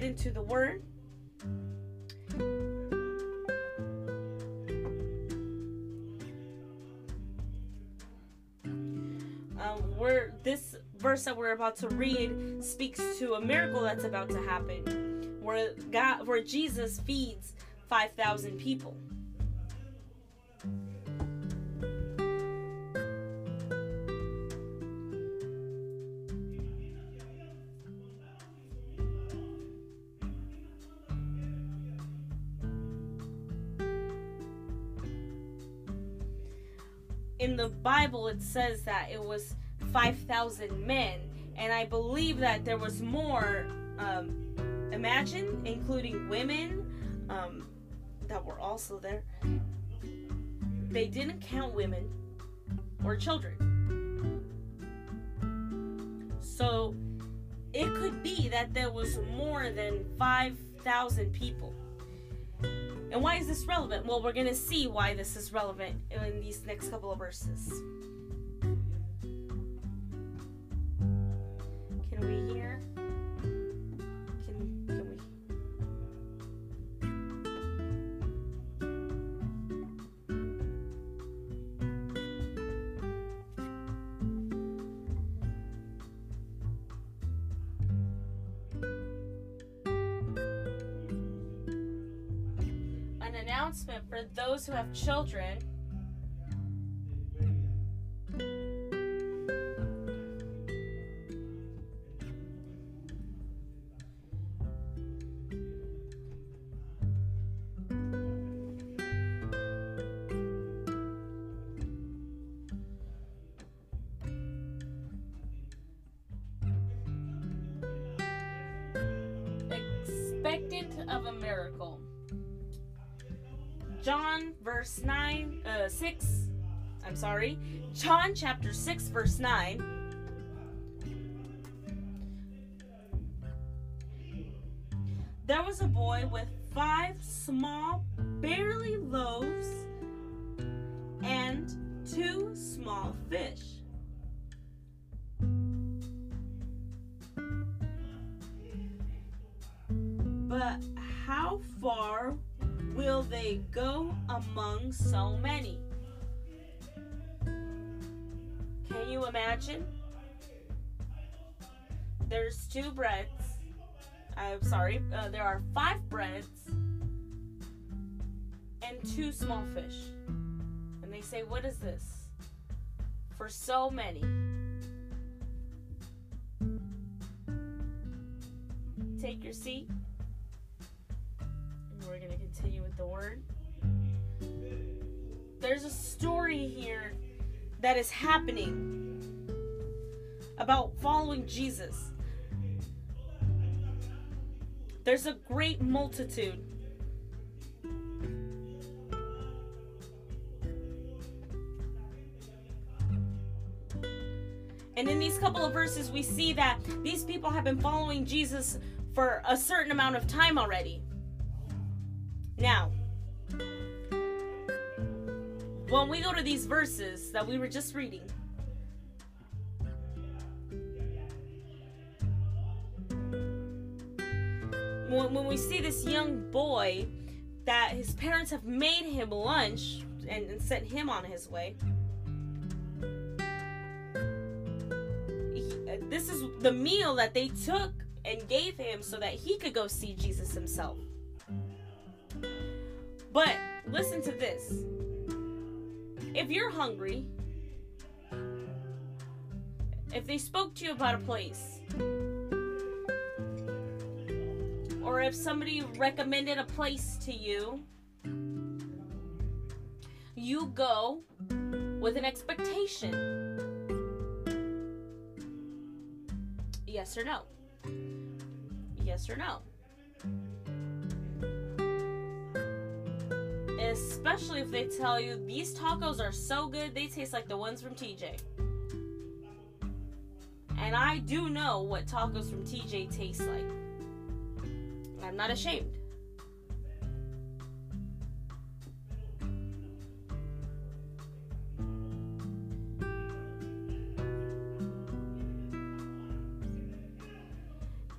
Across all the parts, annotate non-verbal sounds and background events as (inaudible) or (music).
get into the word. Um, we're this verse that we're about to read speaks to a miracle that's about to happen, where God, where Jesus feeds five thousand people. Says that it was 5,000 men, and I believe that there was more. Um, imagine, including women um, that were also there. They didn't count women or children. So it could be that there was more than 5,000 people. And why is this relevant? Well, we're going to see why this is relevant in these next couple of verses. Those who have children. John chapter 6 verse 9 There was a boy with five small barely loaves and two small fish. But how far will they go among so many? Can you imagine? There's two breads. I'm sorry, uh, there are five breads and two small fish. And they say, What is this? For so many. Take your seat. And we're going to continue with the word. There's a story here that is happening about following Jesus. There's a great multitude. And in these couple of verses, we see that these people have been following Jesus for a certain amount of time already. Now, when we go to these verses that we were just reading, when, we see this young boy that his parents have made him lunch and, sent him on his way. Uh, this is the meal that they took and gave him so that he could go see Jesus himself. But listen to this. If you're hungry, if they spoke to you about a place, or if somebody recommended a place to you, you go with an expectation. Yes or no? Yes or no? Especially if they tell you these tacos are so good, they taste like the ones from TJ. And I do know what tacos from TJ taste like. I'm not ashamed.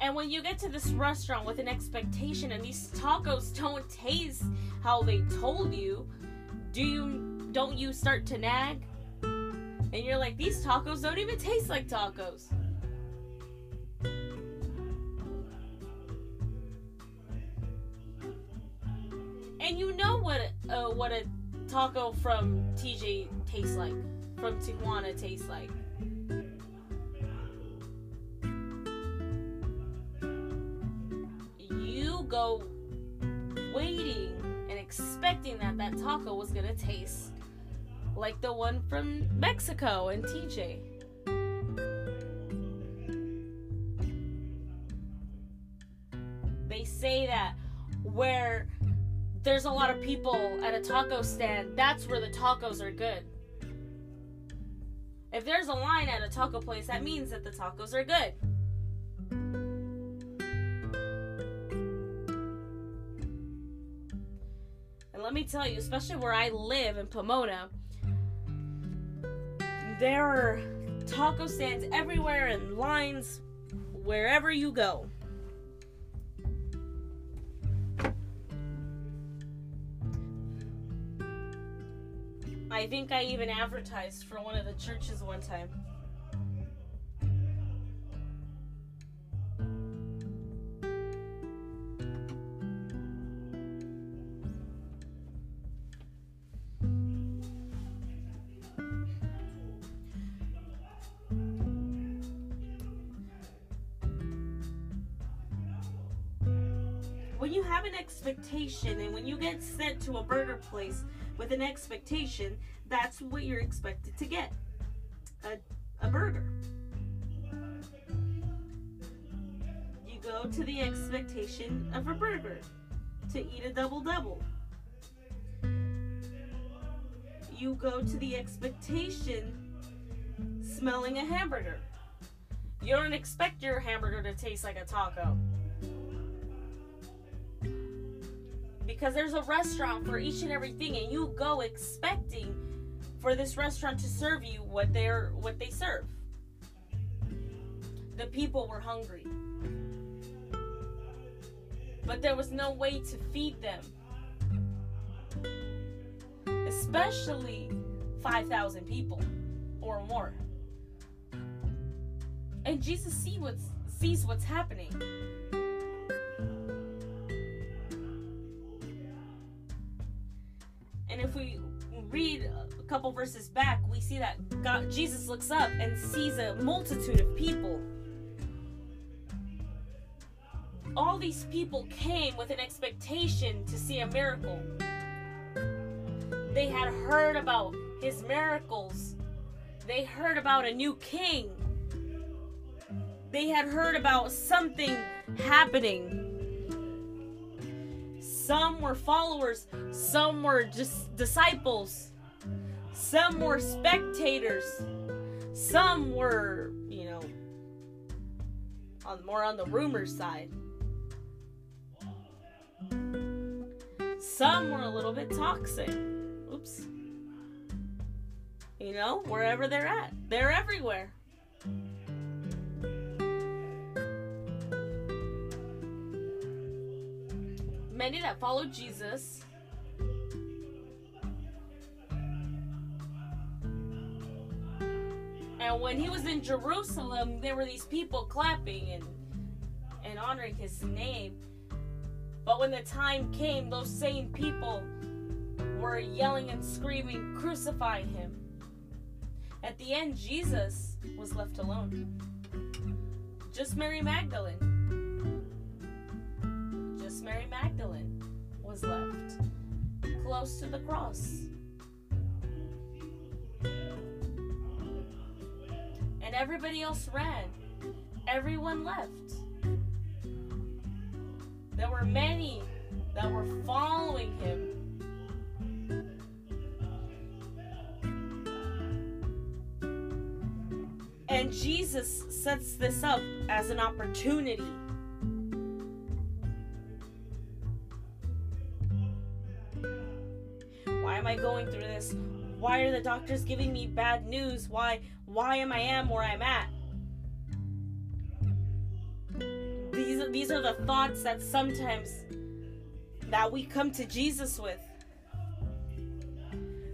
And when you get to this restaurant with an expectation and these tacos (laughs) don't taste how they told you, do you don't you start to nag? And you're like, these tacos don't even taste like tacos. And you know what uh, what a taco from TJ tastes like, from Tijuana tastes like. That taco was gonna taste like the one from Mexico and TJ. They say that where there's a lot of people at a taco stand, that's where the tacos are good. If there's a line at a taco place, that means that the tacos are good. Let me tell you, especially where I live in Pomona, there are taco stands everywhere and lines wherever you go. I think I even advertised for one of the churches one time. Expectation and when you get sent to a burger place with an expectation, that's what you're expected to get a, a burger. You go to the expectation of a burger to eat a double double. You go to the expectation smelling a hamburger. You don't expect your hamburger to taste like a taco. Because there's a restaurant for each and everything and you go expecting for this restaurant to serve you what they're what they serve. The people were hungry. But there was no way to feed them. Especially 5000 people or more. And jesus see what's, sees what's happening couple verses back, we see that God, Jesus looks up and sees a multitude of people. All these people came with an expectation to see a miracle. They had heard about his miracles. They heard about a new king. They had heard about something happening some were followers, some were just disciples, some were spectators, some were, you know, on more on the rumor side. Some were a little bit toxic. Oops. You know, wherever they're at, they're everywhere. many that followed Jesus. When he was in Jerusalem, there were these people clapping and and honoring his name. But when the time came, those same people were yelling and screaming, Crucify him. At the end, Jesus was left alone. Just Mary Magdalene. Just Mary Magdalene was left close to the cross. Everybody else ran. Everyone left. There were many that were following him. And Jesus sets this up as an opportunity Why am I going through this? Why are the doctors giving me bad news? Why why am I am where I'm at? these are the thoughts that sometimes that we come to Jesus with.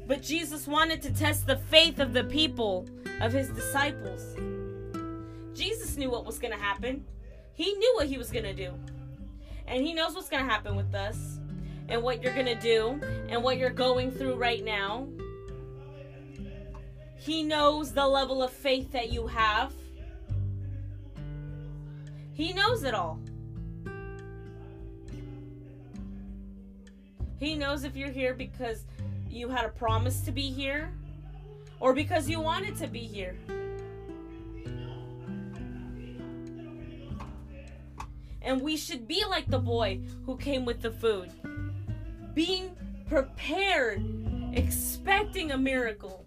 But Jesus wanted to test the faith of the people, of his disciples. Jesus knew what was going to happen. He knew what he was going to do. And he knows what's going to happen with us and what you're going to do and what you're going through right now. He knows the level of faith that you have. He knows it all. He knows if you're here because you had a promise to be here or because you wanted to be here. And we should be like the boy who came with the food, being prepared, expecting a miracle.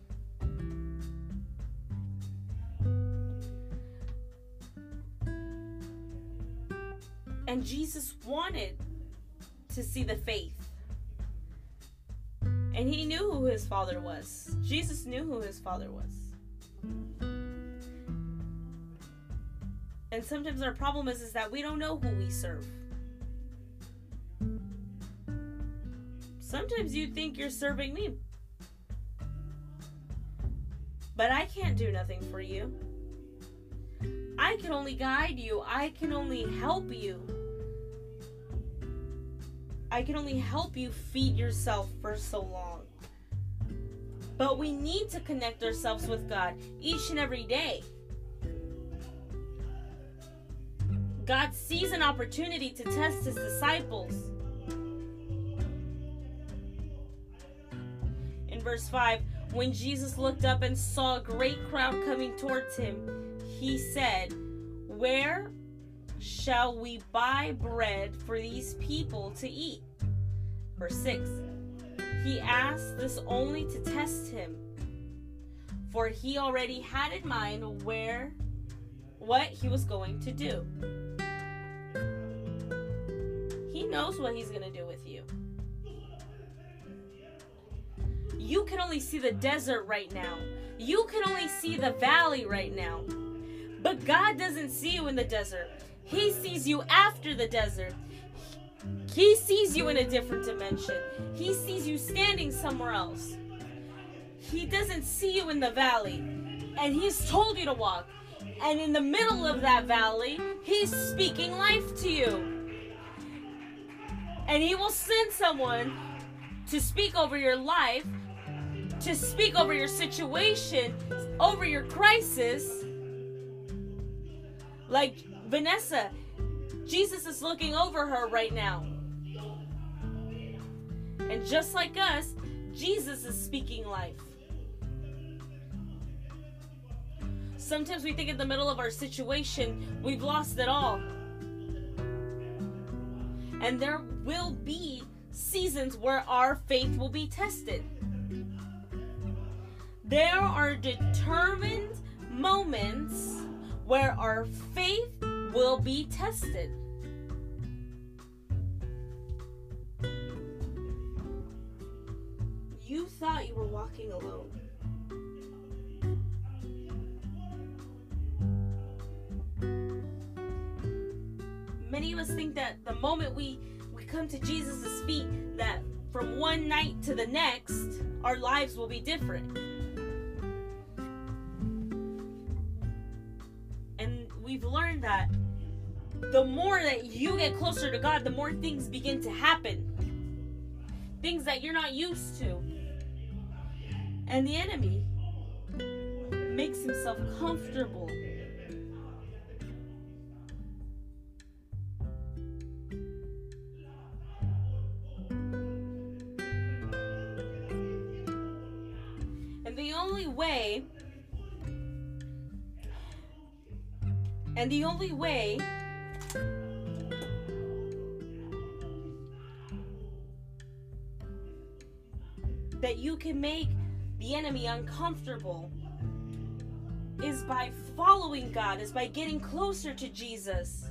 And Jesus wanted to see the faith. And he knew who his father was. Jesus knew who his father was. And sometimes our problem is, is that we don't know who we serve. Sometimes you think you're serving me. But I can't do nothing for you. I can only guide you. I can only help you. I can only help you feed yourself for so long. But we need to connect ourselves with God each and every day. God sees an opportunity to test his disciples. In verse 5, when Jesus looked up and saw a great crowd coming towards him, he said, Where shall we buy bread for these people to eat? Verse 6 He asked this only to test him, for he already had in mind where what he was going to do. He knows what he's going to do with you. You can only see the desert right now. You can only see the valley right now. But God doesn't see you in the desert. He sees you after the desert. He sees you in a different dimension. He sees you standing somewhere else. He doesn't see you in the valley. And He's told you to walk. And in the middle of that valley, He's speaking life to you. And He will send someone to speak over your life, to speak over your situation, over your crisis. Like Vanessa, Jesus is looking over her right now. And just like us, Jesus is speaking life. Sometimes we think in the middle of our situation, we've lost it all. And there will be seasons where our faith will be tested. There are determined moments where our faith will be tested. You thought you were walking alone. Many of us think that the moment we we come to Jesus' feet that from one night to the next our lives will be different. And we've learned that the more that you get closer to God, the more things begin to happen. Things that you're not used to. And the enemy makes himself comfortable. And the only way and the only way make the enemy uncomfortable is by following God, is by getting closer to Jesus.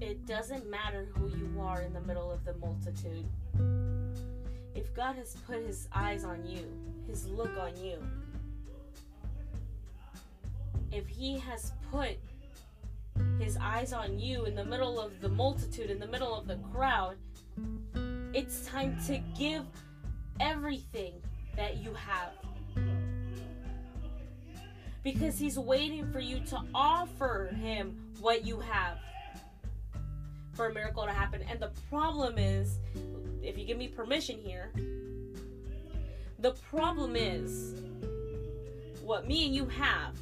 it doesn't matter who you are in the middle of the multitude. If God has put his eyes on you, his look on you, if he has put his eyes on you in the middle of the multitude, in the middle of the crowd, it's time to give everything that you have. Because he's waiting for you to offer him what you have for a miracle to happen. And the problem is, if you give me permission here, the problem is what me and you have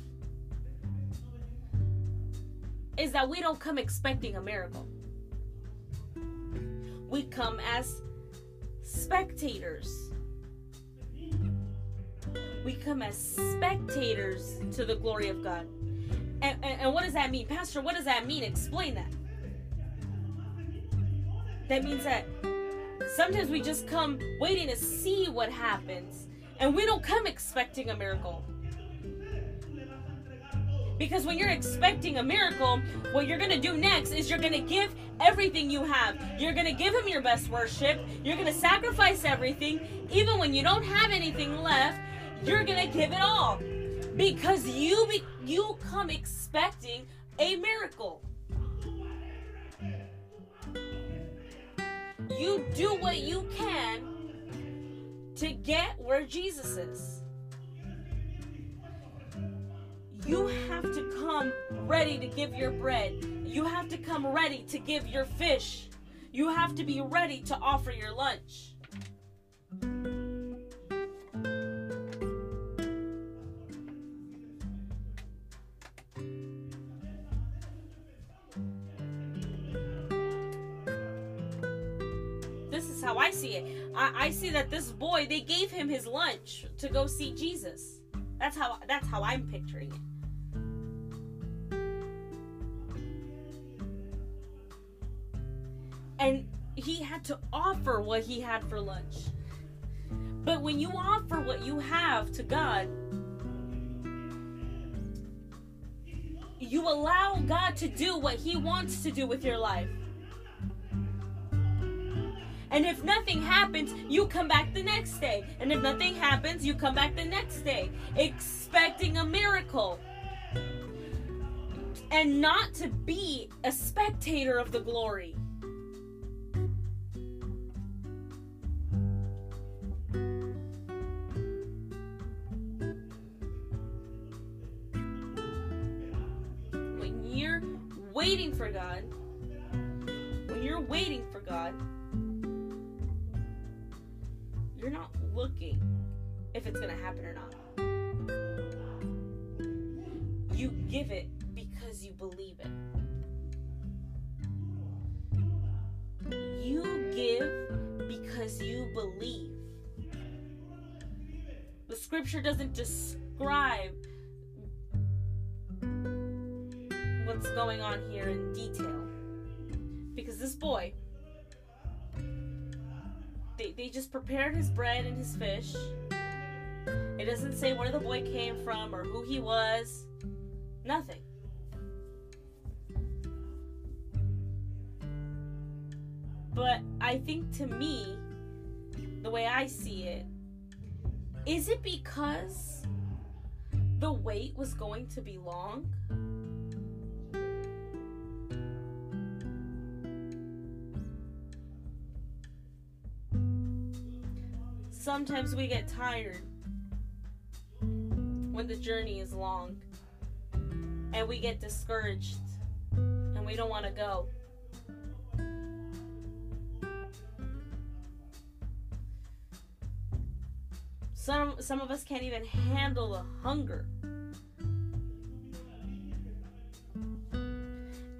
is that we don't come expecting a miracle. We come as spectators. We come as spectators to the glory of God. And, and, and, what does that mean? Pastor, what does that mean? Explain that. That means that sometimes we just come waiting to see what happens, and we don't come expecting a miracle. Because when you're expecting a miracle, what you're going to do next is you're going to give everything you have. You're going to give him your best worship. You're going to sacrifice everything. Even when you don't have anything left, you're going to give it all. Because you be, you come expecting a miracle. You do what you can to get where Jesus is. You have to come ready to give your bread. You have to come ready to give your fish. You have to be ready to offer your lunch. See it. I, I see that this boy, they gave him his lunch to go see Jesus. That's how that's how I'm picturing it. and he had to offer what he had for lunch. But when you offer what you have to God, you allow God to do what he wants to do with your life. And if nothing happens, you come back the next day. And if nothing happens, you come back the next day, expecting a miracle. And not to be a spectator of the glory. When you're waiting for God, when you're waiting for God, you're not looking if it's going to happen or not. You give it because you believe it. You give because you believe. The scripture doesn't describe what's going on here in detail. Because this boy, they, they just prepared his bread and his fish. It doesn't say where the boy came from or who he was. Nothing. But I think to me, the way I see it, is it because the wait was going to be long? Sometimes we get tired when the journey is long and we get discouraged and we don't want to go. Some some of us can't even handle the hunger.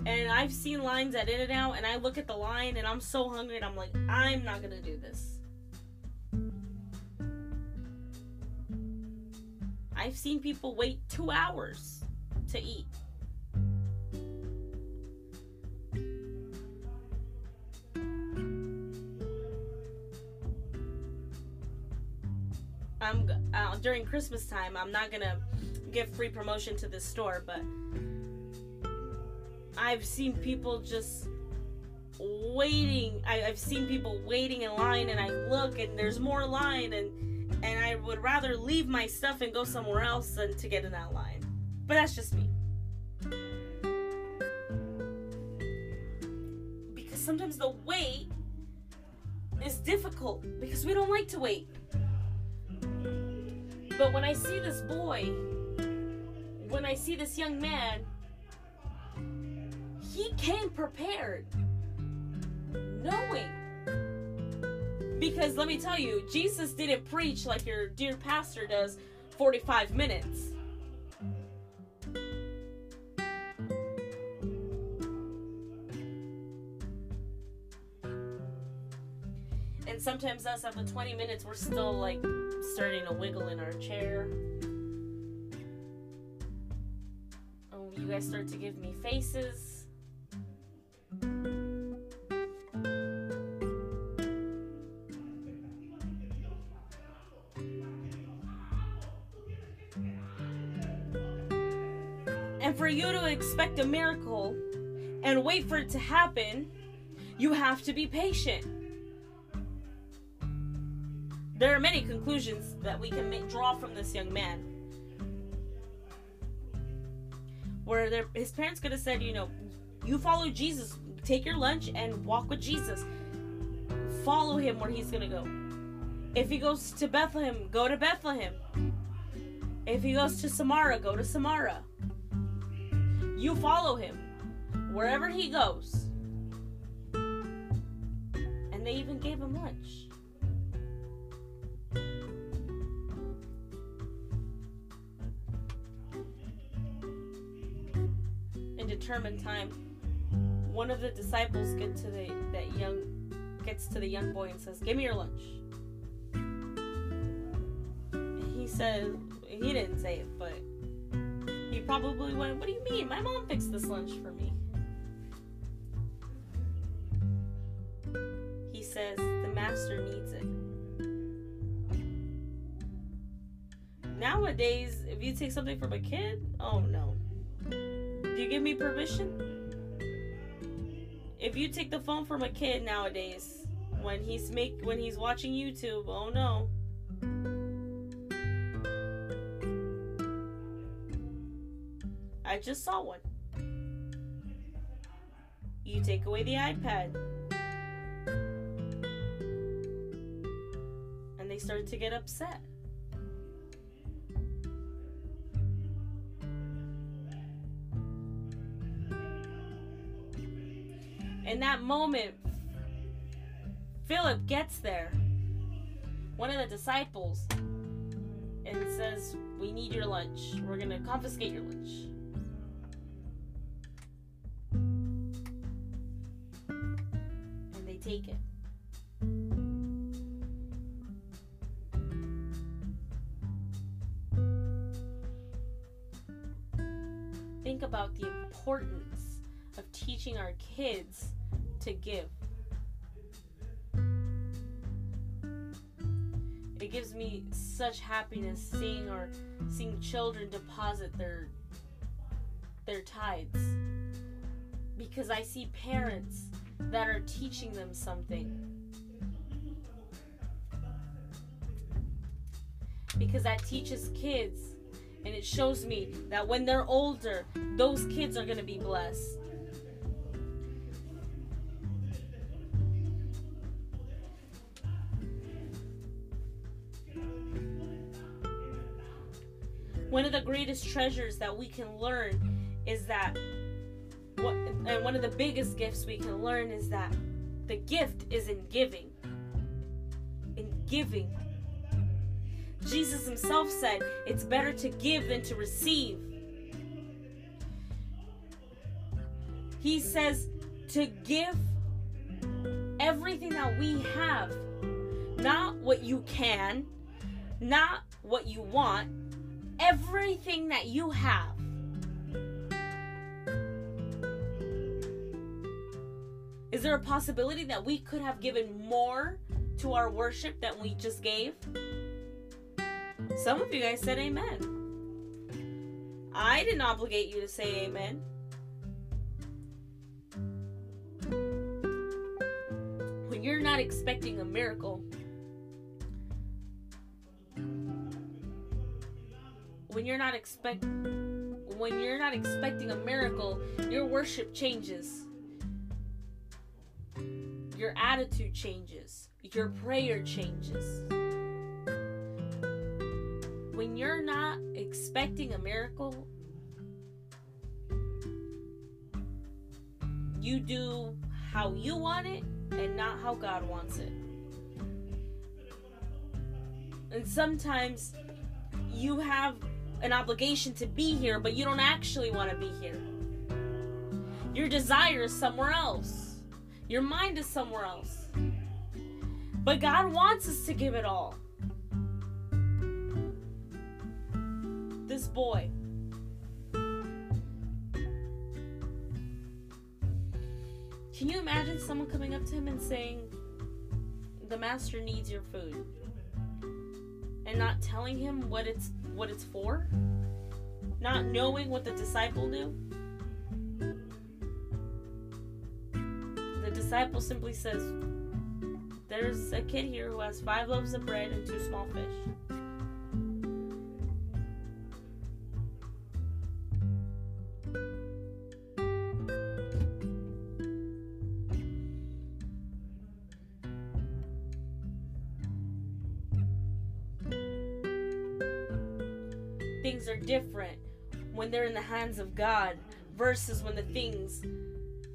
And I've seen lines at In-N-Out and I look at the line and I'm so hungry and I'm like, I'm not gonna do this. I've seen people wait two hours to eat. I'm uh, during Christmas time. I'm not gonna give free promotion to this store, but I've seen people just waiting. I, have seen people waiting in line, and I look, and there's more line, and would rather leave my stuff and go somewhere else than to get in that line. But that's just me. Because sometimes the wait is difficult because we don't like to wait. But when I see this boy, when I see this young man, he came prepared, knowing. Because let me tell you, Jesus didn't preach like your dear pastor does 45 minutes. And sometimes us after 20 minutes, we're still like starting to wiggle in our chair. Oh, you guys start to give me faces. Expect a miracle and wait for it to happen, you have to be patient. There are many conclusions that we can make, draw from this young man. Where his parents could have said, you know, you follow Jesus, take your lunch and walk with Jesus. Follow him where he's going to go. If he goes to Bethlehem, go to Bethlehem. If he goes to Samara, go to Samara. You follow him wherever he goes. And they even gave him lunch. In determined time, one of the disciples get to the that young gets to the young boy and says, "Give me your lunch." He says he didn't say it, but probably went, "What do you mean? My mom fixed this lunch for me." He says the master needs it. Nowadays, if you take something from a kid, oh no. Do you give me permission? If you take the phone from a kid nowadays, when he's make when he's watching YouTube, oh no. Just saw one. You take away the iPad. And they started to get upset. in that moment, Philip gets there, one of the disciples, and says, We need your lunch. We're going to confiscate your lunch. And they take it. Think about the importance of teaching our kids to give. It gives me such happiness seeing or seeing children deposit their their tithes because I see parents that are teaching them something. Because that teaches kids and it shows me that when they're older, those kids are going to be blessed. one of the greatest treasures that we can learn is that what and one of the biggest gifts we can learn is that the gift is in giving in giving jesus himself said it's better to give than to receive he says to give everything that we have not what you can not what you want everything that you have. Is there a possibility that we could have given more to our worship than we just gave? Some of you guys said amen. I didn't obligate you to say amen. When you're not expecting a miracle, when you're not expect when you're not expecting a miracle, your worship changes. Your attitude changes. Your prayer changes. When you're not expecting a miracle, you do how you want it and not how God wants it. And sometimes you have an obligation to be here, but you don't actually want to be here. Your desire is somewhere else, your mind is somewhere else. But God wants us to give it all. This boy. Can you imagine someone coming up to him and saying, The master needs your food? And not telling him what it's what it's for? Not knowing what the disciple knew? Disciple simply says, There's a kid here who has five loaves of bread and two small fish. things are different when they're in the hands of God versus when the things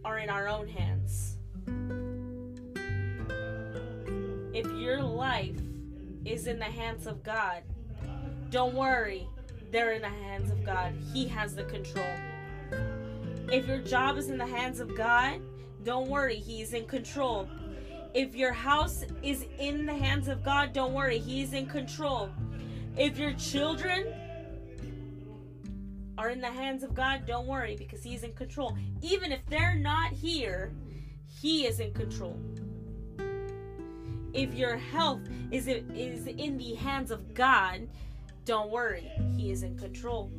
are in our own hands. Your life is in the hands of God, don't worry, they're in the hands of God. He has the control. If your job is in the hands of God, don't worry, He's in control. If your house is in the hands of God, don't worry, He's in control. If your children are in the hands of God, don't worry because He's in control. Even if they're not here, He is in control. If your health is, is in the hands of God, don't worry, He is in control.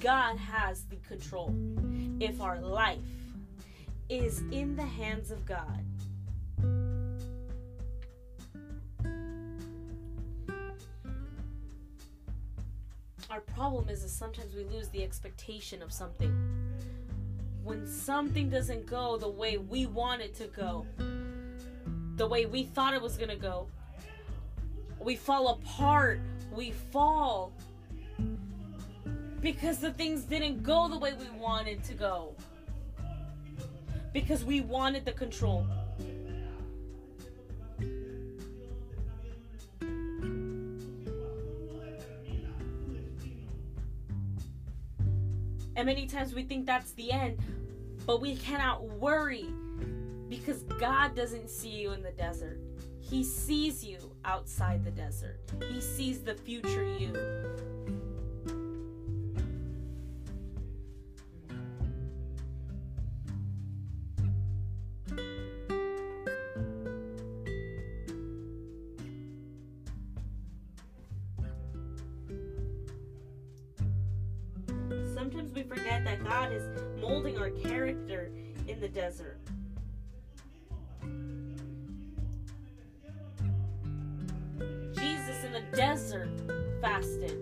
God has the control. If our life is in the hands of God, our problem is that sometimes we lose the expectation of something. When something doesn't go the way we want it to go, the way we thought it was going to go, we fall apart, we fall because the things didn't go the way we wanted to go. Because we wanted the control. And many times we think that's the end, but we cannot worry because God doesn't see you in the desert. He sees you outside the desert, He sees the future you. Desert fasted.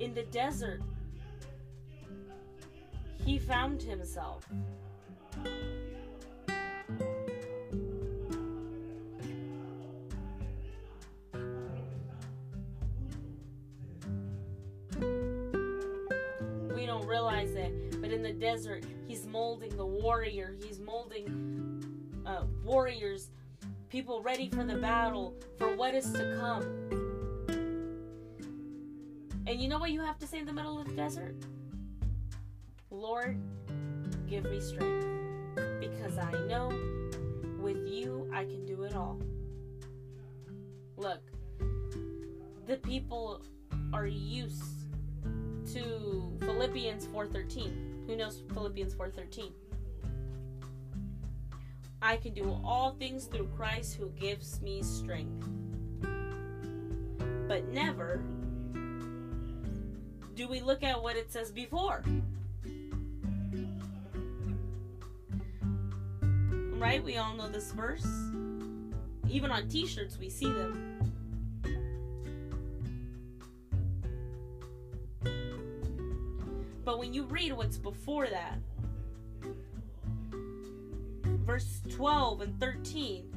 In the desert, he found himself. We don't realize it, but in the desert, he's molding the warrior. He's molding uh, warriors, people ready for the battle, for what is to come. Know what you have to say in the middle of the desert? Lord, give me strength. Because I know with you I can do it all. Look, the people are used to Philippians 4:13. Who knows Philippians 4:13? I can do all things through Christ who gives me strength. But never do we look at what it says before. right? We all know this verse. Even on t shirts, we see them. But when you read what's before that, verse 12 and 13,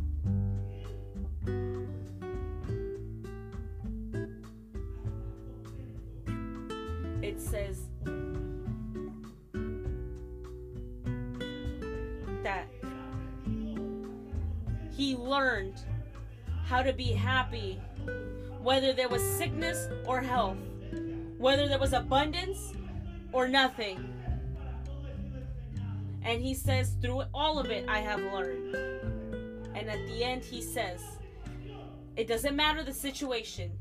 to be happy whether there was sickness or health, whether there was abundance or nothing. And he says, through all of it, I have learned. And at the end, he says, it doesn't matter the situation.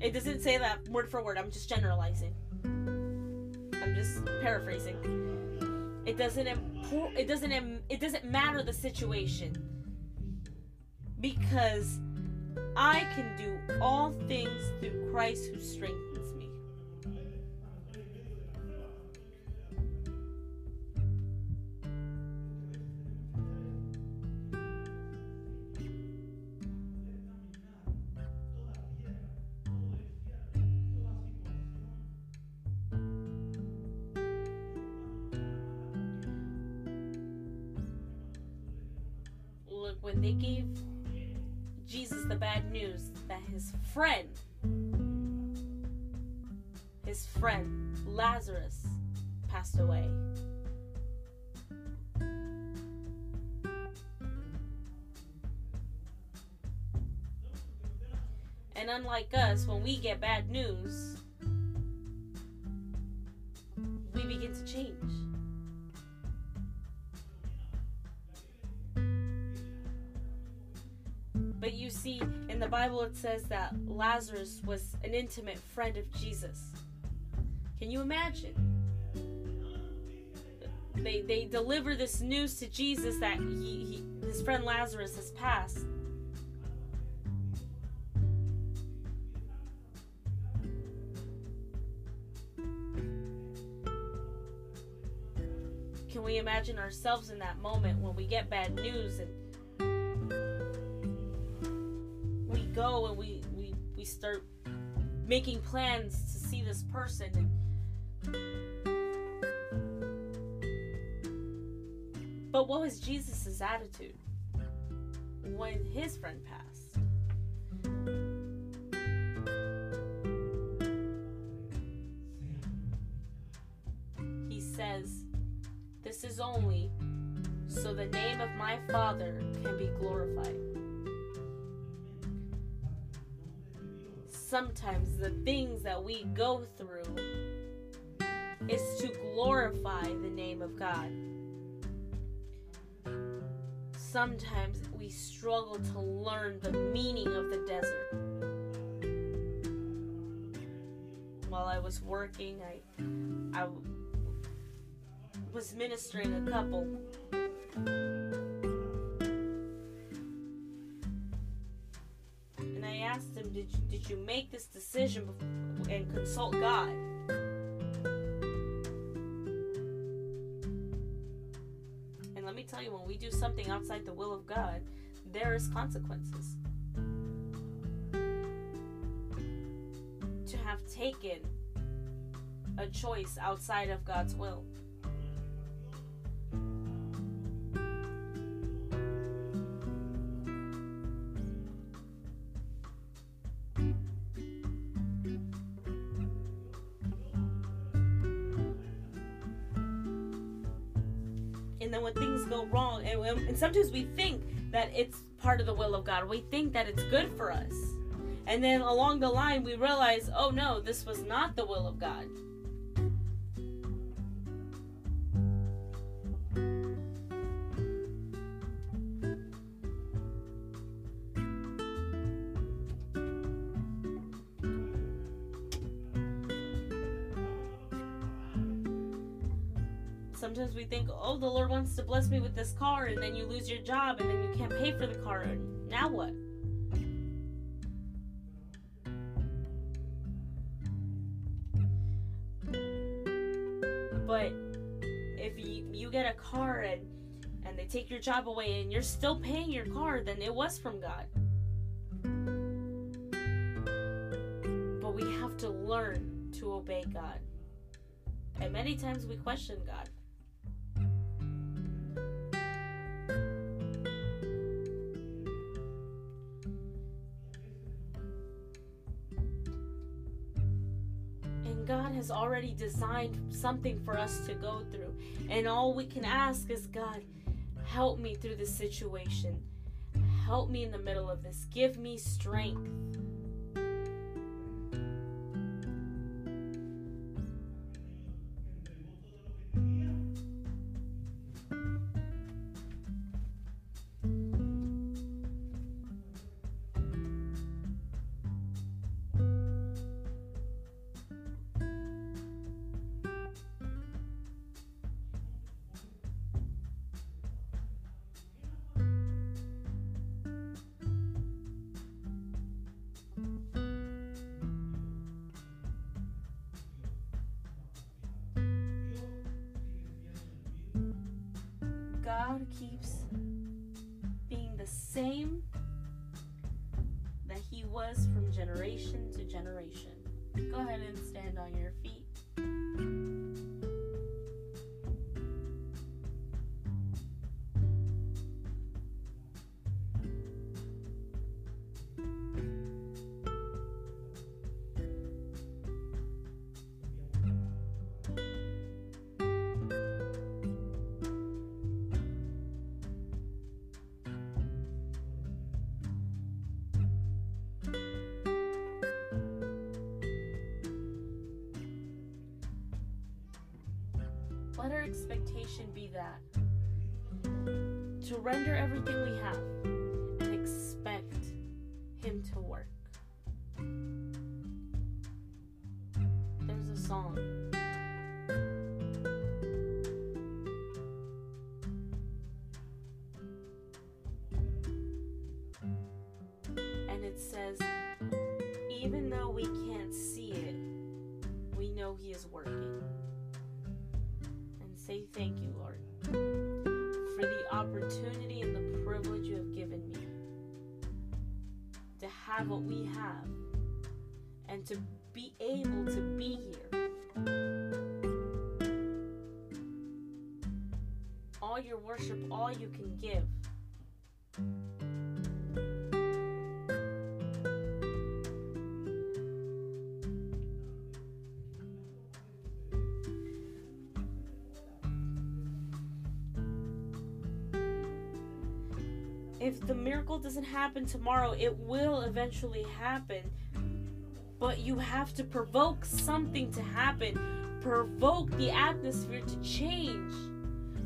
It doesn't say that word for word. I'm just generalizing. I'm just paraphrasing. It doesn't impo- it doesn't Im- it doesn't matter the situation. Because I can do all things through Christ who strengthens me. Look, when they gave Jesus the bad news that his friend, his friend Lazarus, passed away. And unlike us, when we get bad news, it says that Lazarus was an intimate friend of Jesus. Can you imagine? They, they deliver this news to Jesus that he, he, his friend Lazarus has passed. Can we imagine ourselves in that moment when we get bad news and go and we we we start making plans to see this person and but what was jesus' attitude when his friend passed sometimes the things that we go through is to glorify the name of God. Sometimes we struggle to learn the meaning of the desert. While I was working, I I was ministering a couple "Did you, did you make this decision and consult God?" And let me tell you, when we do something outside the will of God, there is consequences. To have taken a choice outside of God's will. Sometimes we think that it's part of the will of god. We think that it's good for us. And then along the line we realize oh no this was not the will of god wants to bless me with this car, and then you lose your job, and then you can't pay for the car, and now what? But if you, you get a car and and and they take your job away and you're still paying your car, then it was from God. But we have to learn to obey God. And many times we question God. Has already designed something for us to go through. And all we can ask is, God, help me through this situation. Help me in the middle of this. Give me strength. Generation. Go ahead and stand on your feet. Expectation be that. To render everything we have say thank you, Lord, for the opportunity and the privilege you have given me to have what we have and to be able to be here. All your worship, all you can give. Doesn't happen tomorrow, it will eventually happen. But you have to provoke something to happen, provoke the atmosphere to change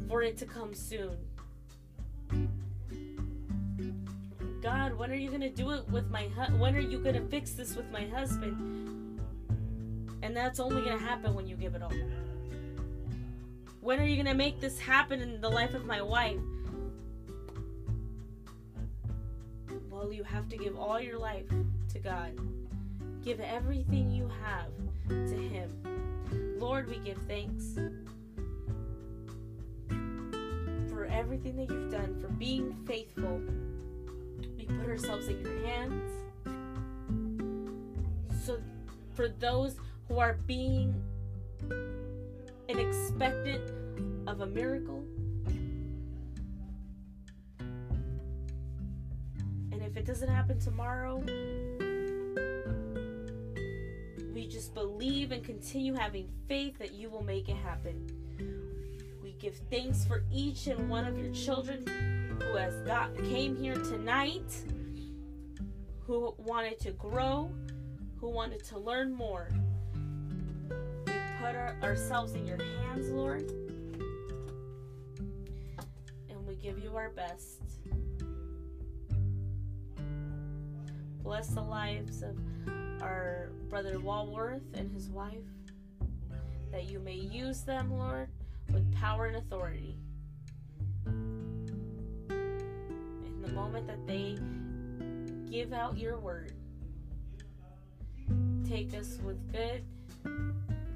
for it to come soon. God, when are you going to do it with my hu- when are you going to fix this with my husband? And that's only going to happen when you give it all. When are you going to make this happen in the life of my wife? You have to give all your life to God. Give everything you have to Him. Lord, we give thanks for everything that you've done, for being faithful. We put ourselves in your hands. So, for those who are being and expectant of a miracle, if it doesn't happen tomorrow, we just believe and continue having faith that you will make it happen. We give thanks for each and one of your children who has got came here tonight, who wanted to grow, who wanted to learn more. We put our, ourselves in your hands, Lord, and we give you our best. Bless the lives of our brother Walworth and his wife, that you may use them, Lord, with power and authority. In the moment that they give out your word, take us with good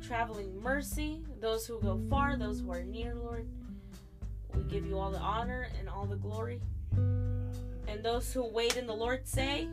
traveling mercy, those who go far, those who are near, Lord. We give you all the honor and all the glory. And those who wait in the Lord say,